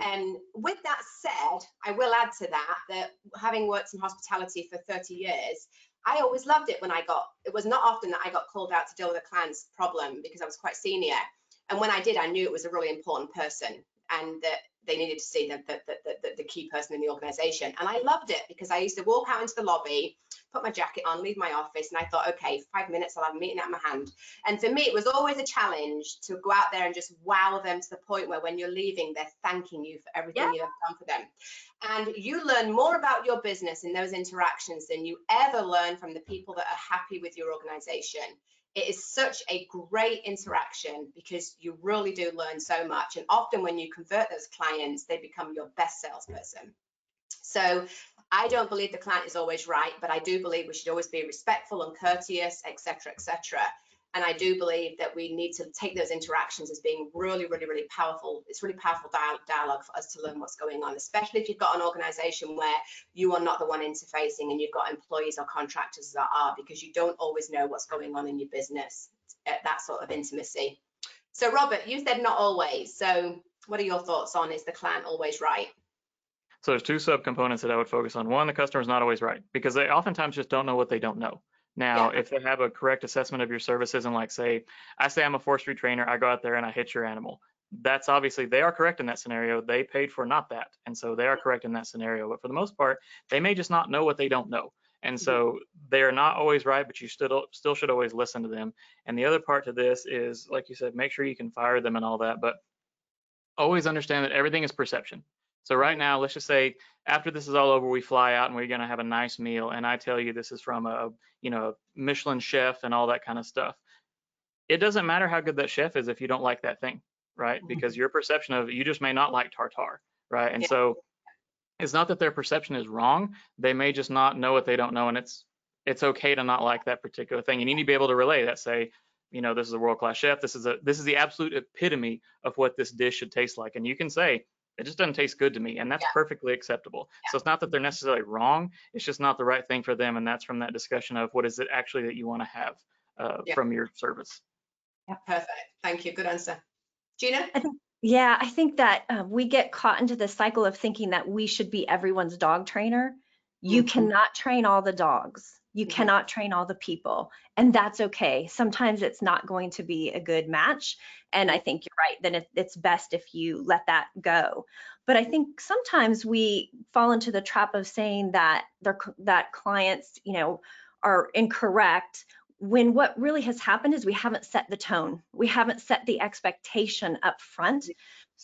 and with that said i will add to that that having worked in hospitality for 30 years I always loved it when I got, it was not often that I got called out to deal with a client's problem because I was quite senior. And when I did, I knew it was a really important person and that they needed to see the, the, the, the, key person in the organization. And I loved it because I used to walk out into the lobby, put my jacket on, leave my office, and I thought, okay, five minutes, I'll have a meeting at my hand. And for me, it was always a challenge to go out there and just wow them to the point where when you're leaving, they're thanking you for everything yeah. you have done for them. And you learn more about your business in those interactions than you ever learn from the people that are happy with your organization it is such a great interaction because you really do learn so much. And often when you convert those clients, they become your best salesperson. So I don't believe the client is always right, but I do believe we should always be respectful and courteous, etc., etc. And I do believe that we need to take those interactions as being really, really, really powerful. It's really powerful dialogue for us to learn what's going on, especially if you've got an organization where you are not the one interfacing and you've got employees or contractors that are, because you don't always know what's going on in your business at that sort of intimacy. So Robert, you said not always. So what are your thoughts on is the client always right? So there's two subcomponents that I would focus on. One, the customer is not always right because they oftentimes just don't know what they don't know. Now, yeah. if they have a correct assessment of your services and like say, I say I'm a forestry trainer, I go out there and I hit your animal. That's obviously they are correct in that scenario. They paid for not that. And so they are correct in that scenario. But for the most part, they may just not know what they don't know. And mm-hmm. so they are not always right, but you still still should always listen to them. And the other part to this is, like you said, make sure you can fire them and all that, but always understand that everything is perception. So right now, let's just say after this is all over, we fly out and we're going to have a nice meal, and I tell you this is from a you know Michelin chef and all that kind of stuff. It doesn't matter how good that chef is if you don't like that thing, right? Mm-hmm. Because your perception of you just may not like tartar, right? And yeah. so it's not that their perception is wrong; they may just not know what they don't know, and it's it's okay to not like that particular thing. You need to be able to relay that. Say, you know, this is a world class chef. This is a this is the absolute epitome of what this dish should taste like, and you can say it just doesn't taste good to me and that's yeah. perfectly acceptable yeah. so it's not that they're necessarily wrong it's just not the right thing for them and that's from that discussion of what is it actually that you want to have uh, yeah. from your service yeah perfect thank you good answer gina I think, yeah i think that uh, we get caught into the cycle of thinking that we should be everyone's dog trainer you mm-hmm. cannot train all the dogs you cannot train all the people, and that's okay. Sometimes it's not going to be a good match. And I think you're right, then it, it's best if you let that go. But I think sometimes we fall into the trap of saying that that clients, you know, are incorrect when what really has happened is we haven't set the tone. We haven't set the expectation up front.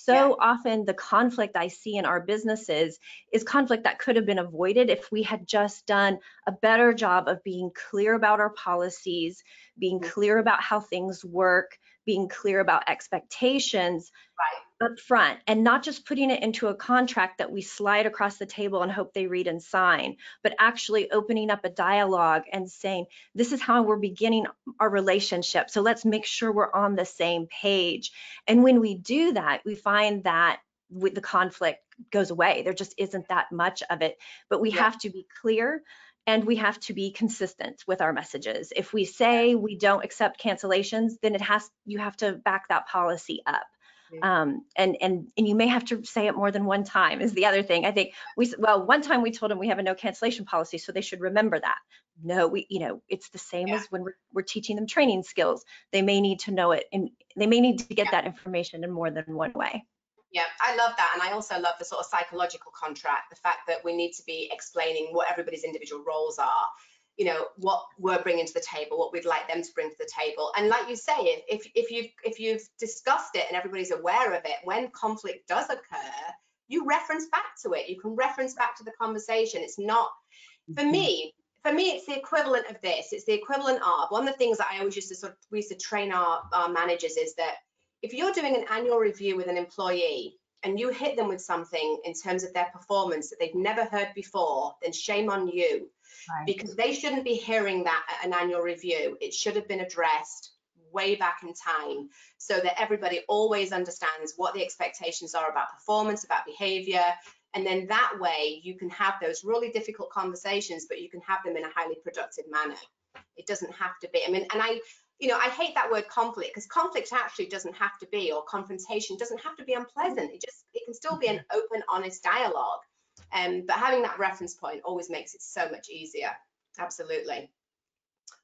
So yeah. often the conflict I see in our businesses is conflict that could have been avoided if we had just done a better job of being clear about our policies, being mm-hmm. clear about how things work, being clear about expectations, right up front and not just putting it into a contract that we slide across the table and hope they read and sign, but actually opening up a dialogue and saying, this is how we're beginning our relationship. So let's make sure we're on the same page. And when we do that, we find that the conflict goes away. There just isn't that much of it, but we yeah. have to be clear and we have to be consistent with our messages. If we say we don't accept cancellations, then it has you have to back that policy up. Um, and and and you may have to say it more than one time is the other thing. I think we well one time we told them we have a no cancellation policy, so they should remember that. No, we you know it's the same yeah. as when we're, we're teaching them training skills. They may need to know it, and they may need to get yeah. that information in more than one way. Yeah, I love that. And I also love the sort of psychological contract, the fact that we need to be explaining what everybody's individual roles are you know what we're bringing to the table what we'd like them to bring to the table. And like you say if if you've if you've discussed it and everybody's aware of it when conflict does occur you reference back to it. You can reference back to the conversation. It's not for mm-hmm. me for me it's the equivalent of this. It's the equivalent of one of the things that i always used to sort of we used to train our, our managers is that if you're doing an annual review with an employee and you hit them with something in terms of their performance that they've never heard before then shame on you right. because they shouldn't be hearing that at an annual review. It should have been addressed way back in time so that everybody always understands what the expectations are about performance, about behavior. And then that way you can have those really difficult conversations, but you can have them in a highly productive manner. It doesn't have to be. I mean, and I, you know, I hate that word conflict because conflict actually doesn't have to be, or confrontation doesn't have to be unpleasant. It just, it can still be an open, honest dialogue. Um, but having that reference point always makes it so much easier. Absolutely.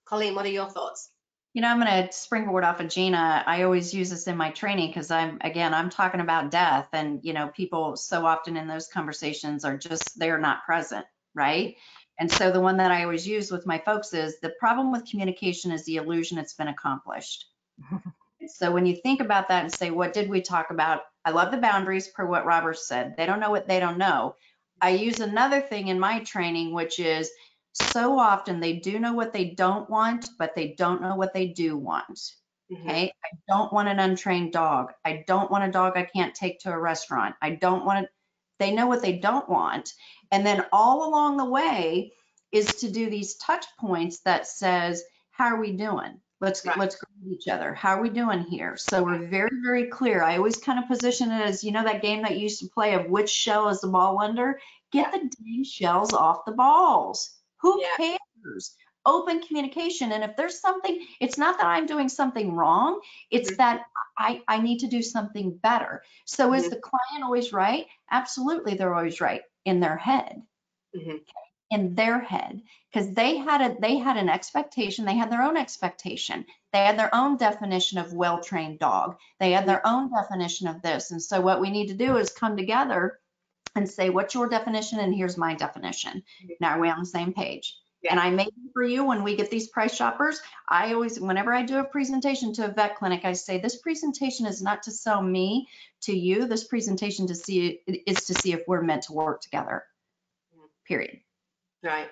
Coleen, what are your thoughts? You know, I'm going to springboard off of Gina. I always use this in my training because I'm, again, I'm talking about death. And, you know, people so often in those conversations are just, they're not present, right? And so the one that I always use with my folks is the problem with communication is the illusion it's been accomplished. so when you think about that and say, what did we talk about? I love the boundaries per what Robert said. They don't know what they don't know. I use another thing in my training, which is so often they do know what they don't want, but they don't know what they do want. Mm-hmm. Okay. I don't want an untrained dog. I don't want a dog I can't take to a restaurant. I don't want it. They know what they don't want. And then all along the way is to do these touch points that says, how are we doing? Let's Right. let's greet each other. How are we doing here? So we're very very clear. I always kind of position it as you know that game that you used to play of which shell is the ball under. Get the dang shells off the balls. Who Yeah. cares? Open communication. And if there's something, it's not that I'm doing something wrong. It's Mhm. that I I need to do something better. So is Mhm. the client always right? Absolutely, they're always right in their head. Mhm. in their head. Because they had a they had an expectation they had their own expectation. They had their own definition of well-trained dog. They had their own definition of this. And so what we need to do is come together and say what's your definition and here's my definition? Now are we on the same page and I make for you when we get these price shoppers. I always, whenever I do a presentation to a vet clinic, I say this presentation is not to sell me to you. This presentation to see is to see if we're meant to work together. Period. Right.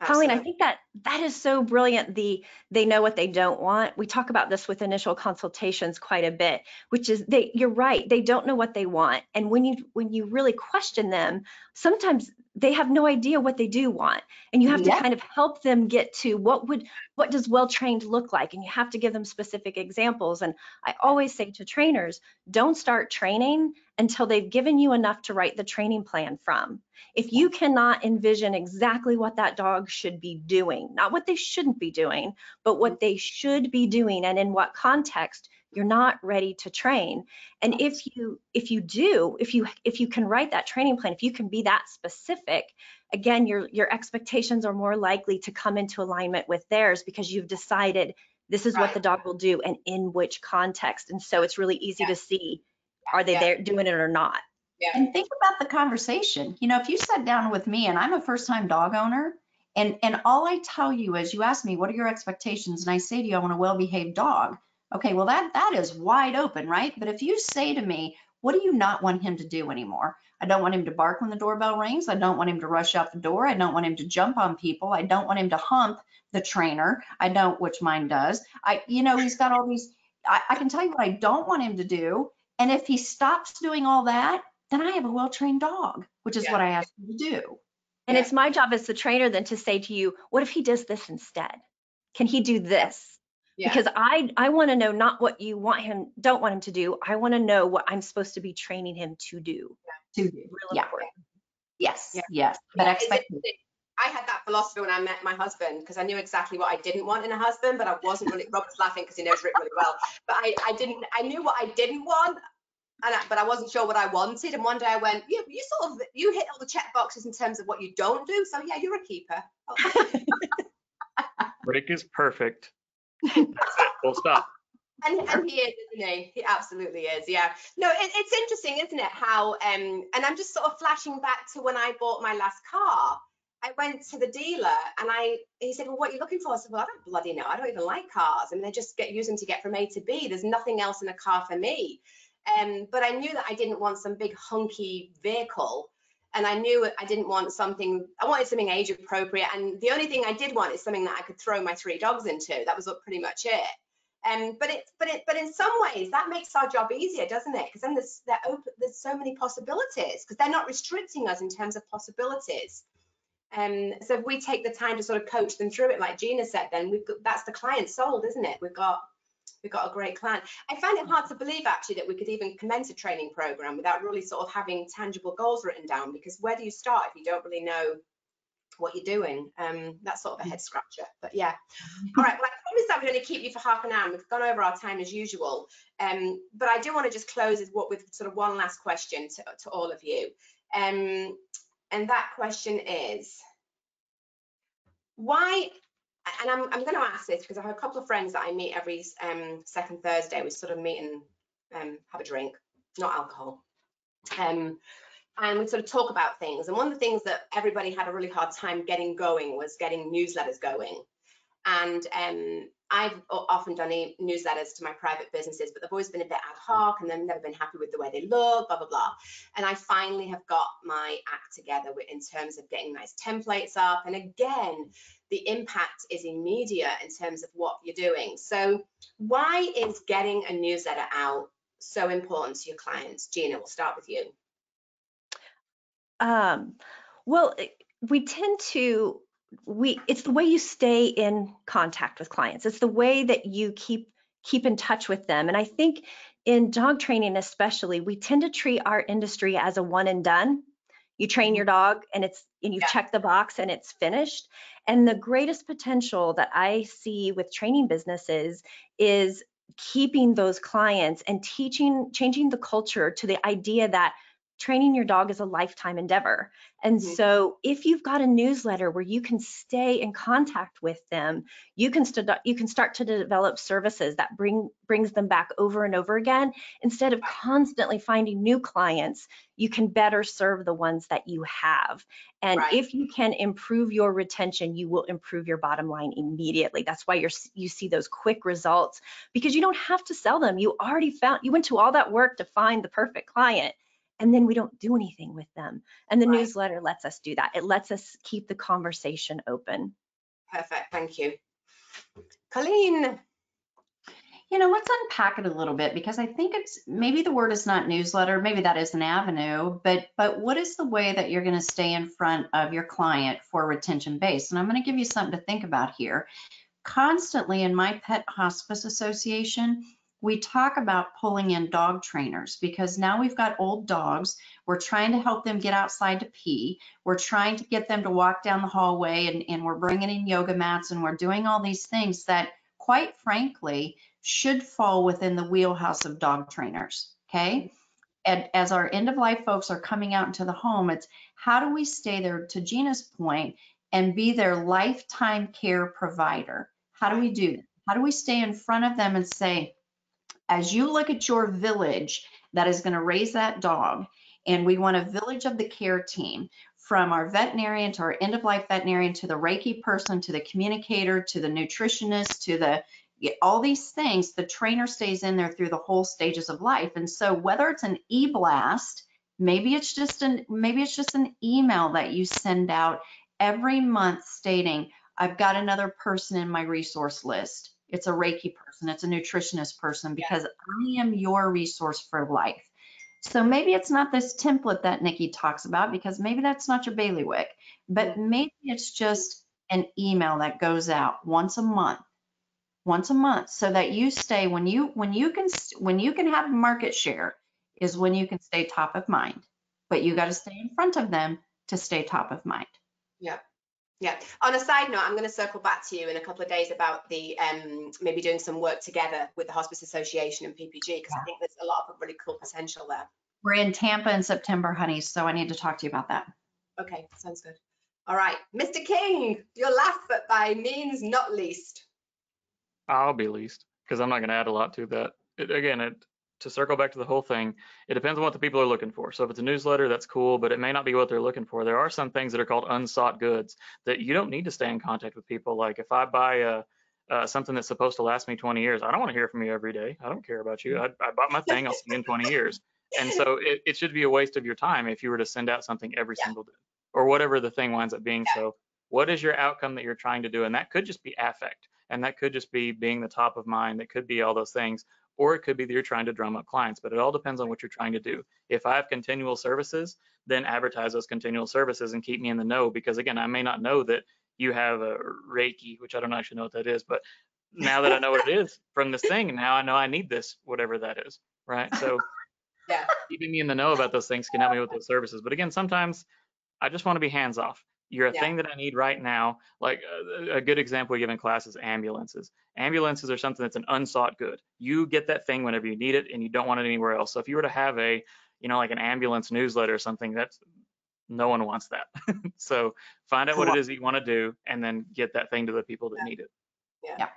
Coleen, I think that that is so brilliant. The they know what they don't want. We talk about this with initial consultations quite a bit, which is they you're right, they don't know what they want. And when you when you really question them, sometimes they have no idea what they do want. And you have to kind of help them get to what would what does well-trained look like? And you have to give them specific examples. And I always say to trainers, don't start training until they've given you enough to write the training plan from. If you cannot envision exactly what that dog should be doing, not what they shouldn't be doing, but what they should be doing and in what context, you're not ready to train. And if you if you do, if you if you can write that training plan, if you can be that specific, again your your expectations are more likely to come into alignment with theirs because you've decided this is what the dog will do and in which context. And so it's really easy Yeah. to see are they Yeah. there doing it or not. And think about the conversation. You know, if you sat down with me and I'm a first time dog owner and and all I tell you is you ask me what are your expectations and I say to you I want a well-behaved dog. Okay, well that that is wide open, right? But if you say to me, what do you not want him to do anymore? I don't want him to bark when the doorbell rings. I don't want him to rush out the door. I don't want him to jump on people. I don't want him to hump the trainer. I don't, which mine does. I, you know, he's got all these. I, I can tell you what I don't want him to do. And if he stops doing all that, then I have a well-trained dog, which is Yeah. what I asked him to do. And Yeah. it's my job as the trainer then to say to you, what if he does this instead? Can he do this? Yeah. Because I I want to know not what you want him don't want him to do. I want to know what I'm supposed to be training him to do. To do. Real Yeah. important. Yes, Yeah. yes. But Yeah, expect interesting. I had that philosophy when I met my husband because I knew exactly what I didn't want in a husband, but I wasn't really. Robert's laughing because he knows Rick really well, but I, I didn't. I knew what I didn't want, and I, but I wasn't sure what I wanted. And one day I went, "You, you sort of, you hit all the check boxes in terms of what you don't do. So yeah, you're a keeper." Rick is perfect. That's it. Full stop. And, and he is, isn't he? He absolutely is. Yeah. No, it, it's interesting, isn't it? How um, and I'm just sort of flashing back to when I bought my last car. I went to the dealer and I he said, Well, what are you looking for? I said, Well, I don't bloody know. I don't even like cars. I mean, they just get use them to get from A to B. There's nothing else in a car for me. Um, but I knew that I didn't want some big hunky vehicle. And I knew I didn't want something, I wanted something age appropriate. And the only thing I did want is something that I could throw my three dogs into. That was pretty much it. Um, but it, but it, but in some ways that makes our job easier, doesn't it? Because then there's open, there's so many possibilities because they're not restricting us in terms of possibilities. Um, so if we take the time to sort of coach them through it, like Gina said, then we've got that's the client sold, isn't it? We've got we've got a great client. I find it hard to believe actually that we could even commence a training program without really sort of having tangible goals written down. Because where do you start if you don't really know what you're doing? Um, that's sort of a head scratcher. But yeah. All right. Well, I promised I would only keep you for half an hour. We've gone over our time as usual. Um, but I do want to just close with what with sort of one last question to, to all of you. Um, and that question is why and I'm, I'm going to ask this because I have a couple of friends that I meet every um, second Thursday. We sort of meet and um, have a drink, not alcohol. Um, and we sort of talk about things. And one of the things that everybody had a really hard time getting going was getting newsletters going. And um, I've often done newsletters to my private businesses, but they've always been a bit ad hoc and they've never been happy with the way they look, blah, blah, blah. And I finally have got my act together in terms of getting nice templates up. And again, the impact is immediate in terms of what you're doing. So why is getting a newsletter out so important to your clients? Gina, we'll start with you. Um, well, we tend to we it's the way you stay in contact with clients. It's the way that you keep keep in touch with them. And I think in dog training especially, we tend to treat our industry as a one and done. You train your mm-hmm. dog and it's and you yeah. check the box and it's finished. And the greatest potential that I see with training businesses is keeping those clients and teaching changing the culture to the idea that training your dog is a lifetime endeavor. And mm-hmm. so if you've got a newsletter where you can stay in contact with them, you can st- you can start to develop services that bring brings them back over and over again instead of constantly finding new clients, you can better serve the ones that you have. And right. if you can improve your retention, you will improve your bottom line immediately. That's why you're you see those quick results because you don't have to sell them. You already found you went to all that work to find the perfect client and then we don't do anything with them. And the right. newsletter lets us do that. It lets us keep the conversation open. Perfect. Thank you. Coleen. You know, let's unpack it a little bit because I think it's maybe the word is not newsletter, maybe that is an avenue, but but what is the way that you're going to stay in front of your client for retention base? And I'm going to give you something to think about here. Constantly in my pet hospice association, we talk about pulling in dog trainers because now we've got old dogs. We're trying to help them get outside to pee. We're trying to get them to walk down the hallway and, and we're bringing in yoga mats and we're doing all these things that quite frankly should fall within the wheelhouse of dog trainers. Okay. And as our end of life folks are coming out into the home, it's how do we stay there to Gina's point and be their lifetime care provider? How do we do that? How do we stay in front of them and say, as you look at your village that is going to raise that dog, and we want a village of the care team from our veterinarian to our end of life veterinarian to the Reiki person to the communicator to the nutritionist to the all these things, the trainer stays in there through the whole stages of life. And so whether it's an e-blast, maybe it's just an maybe it's just an email that you send out every month stating, I've got another person in my resource list. It's a Reiki person, it's a nutritionist person because yeah. I am your resource for life. So maybe it's not this template that Niki talks about because maybe that's not your bailiwick, but mm. maybe it's just an email that goes out once a month, once a month, so that you stay when you when you can when you can have market share is when you can stay top of mind, but you got to stay in front of them to stay top of mind. Yeah. Yeah. On a side note, I'm going to circle back to you in a couple of days about the um, maybe doing some work together with the Hospice Association and PPG because yeah. I think there's a lot of really cool potential there. We're in Tampa in September, honey, so I need to talk to you about that. Okay, sounds good. All right, Mr. King, your last but by means not least. I'll be least because I'm not going to add a lot to that. It, again, it to circle back to the whole thing, it depends on what the people are looking for. So if it's a newsletter, that's cool, but it may not be what they're looking for. There are some things that are called unsought goods that you don't need to stay in contact with people. Like if I buy a, uh, something that's supposed to last me 20 years, I don't want to hear from you every day. I don't care about you. I, I bought my thing. I'll see you in 20 years. And so it, it, should be a waste of your time if you were to send out something every yeah. single day or whatever the thing winds up being. Yeah. So what is your outcome that you're trying to do? And that could just be affect and that could just be being the top of mind. That could be all those things or it could be that you're trying to drum up clients, but it all depends on what you're trying to do. If I have continual services, then advertise those continual services and keep me in the know because again, I may not know that you have a Reiki, which I don't actually know what that is, but now that I know what it is from this thing, now I know I need this, whatever that is, right? So yeah. keeping me in the know about those things can help me with those services. But again, sometimes I just want to be hands off. You're a yeah. thing that I need right now. Like a, uh, a good example we give in class is ambulances. Ambulances are something that's an unsought good. You get that thing whenever you need it and you don't want it anywhere else. So if you were to have a, you know, like an ambulance newsletter or something, that's no one wants that. so find out what it is that you want to do and then get that thing to the people that yeah. need it. Yeah. yeah.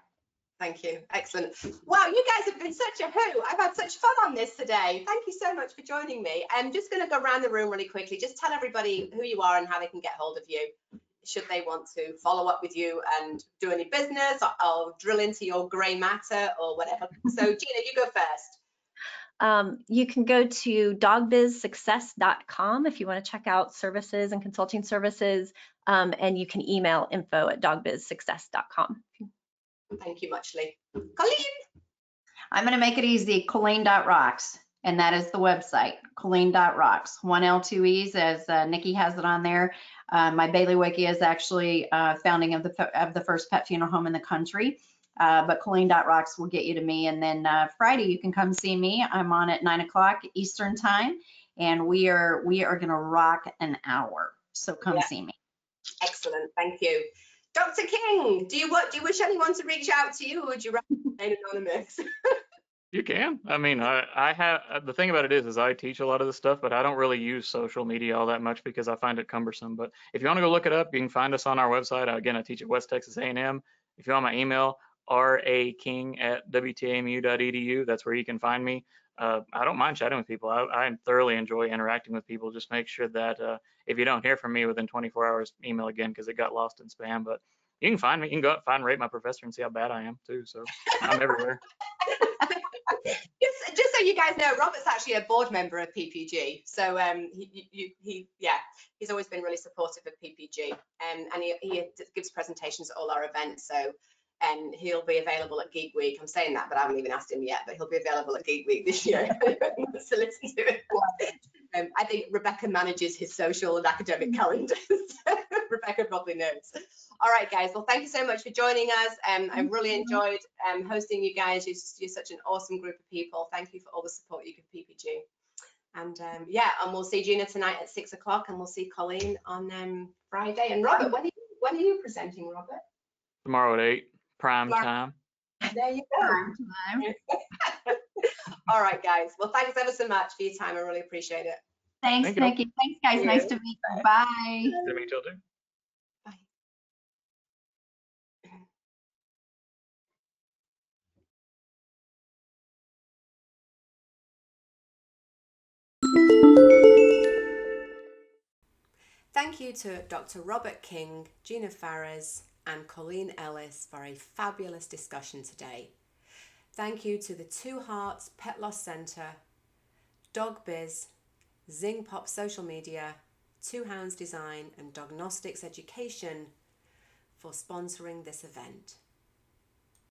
Thank you. Excellent. Wow, you guys have been such a hoot. I've had such fun on this today. Thank you so much for joining me. I'm just going to go around the room really quickly. Just tell everybody who you are and how they can get hold of you should they want to follow up with you and do any business or, or drill into your grey matter or whatever. So Gina, you go first. Um, you can go to dogbizsuccess.com if you want to check out services and consulting services, um, and you can email info at dogbizsuccess.com. Thank you much, Lee. Coleen. I'm going to make it easy. Coleen.rocks. and that is the website, Coleen.rocks. One L, two E's, as uh, Niki has it on there. Uh, my bailiwickie is actually uh, founding of the of the first pet funeral home in the country. Uh, but Coleen.rocks will get you to me. And then uh, Friday, you can come see me. I'm on at nine o'clock Eastern time, and we are we are going to rock an hour. So come yeah. see me. Excellent. Thank you. Dr. King, do you what do you wish anyone to reach out to you or would you rather remain anonymous? you can. I mean, I, I have uh, the thing about it is is I teach a lot of this stuff, but I don't really use social media all that much because I find it cumbersome. But if you want to go look it up, you can find us on our website. Again, I teach at West Texas A&M. If you want my email, raking at wtamu.edu, that's where you can find me. Uh, I don't mind chatting with people. I, I, thoroughly enjoy interacting with people. Just make sure that uh, if you don't hear from me within 24 hours, email again because it got lost in spam. But you can find me. You can go find rate my professor and see how bad I am too. So I'm everywhere. just, just so you guys know, Robert's actually a board member of PPG. So um, he, he, he, yeah, he's always been really supportive of PPG, um, and he, he gives presentations at all our events. So and he'll be available at Geek Week. I'm saying that, but I haven't even asked him yet, but he'll be available at Geek Week this year. to listen to it. Um, I think Rebecca manages his social and academic calendars. Rebecca probably knows. All right, guys. Well, thank you so much for joining us. Um, I really enjoyed um, hosting you guys. You're, you're, such an awesome group of people. Thank you for all the support you give PPG. And um, yeah, and we'll see Gina tonight at six o'clock, and we'll see Coleen on um, Friday. And Robert, when are you, when are you presenting, Robert? Tomorrow at eight. Prime time. There you go. Prime time. All right, guys. Well, thanks ever so much for your time. I really appreciate it. Thanks, Thank Niki. You. Thanks, guys. Nice to meet you. Bye. Nice to meet you too. Bye. Thank you to Dr. Robert King, Gina Phairas, and Coleen Ellis for a fabulous discussion today. Thank you to the Two Hearts Pet Loss Centre, Dog Biz, Zing Pop Social Media, Two Hounds Design, and Dognostics Education for sponsoring this event.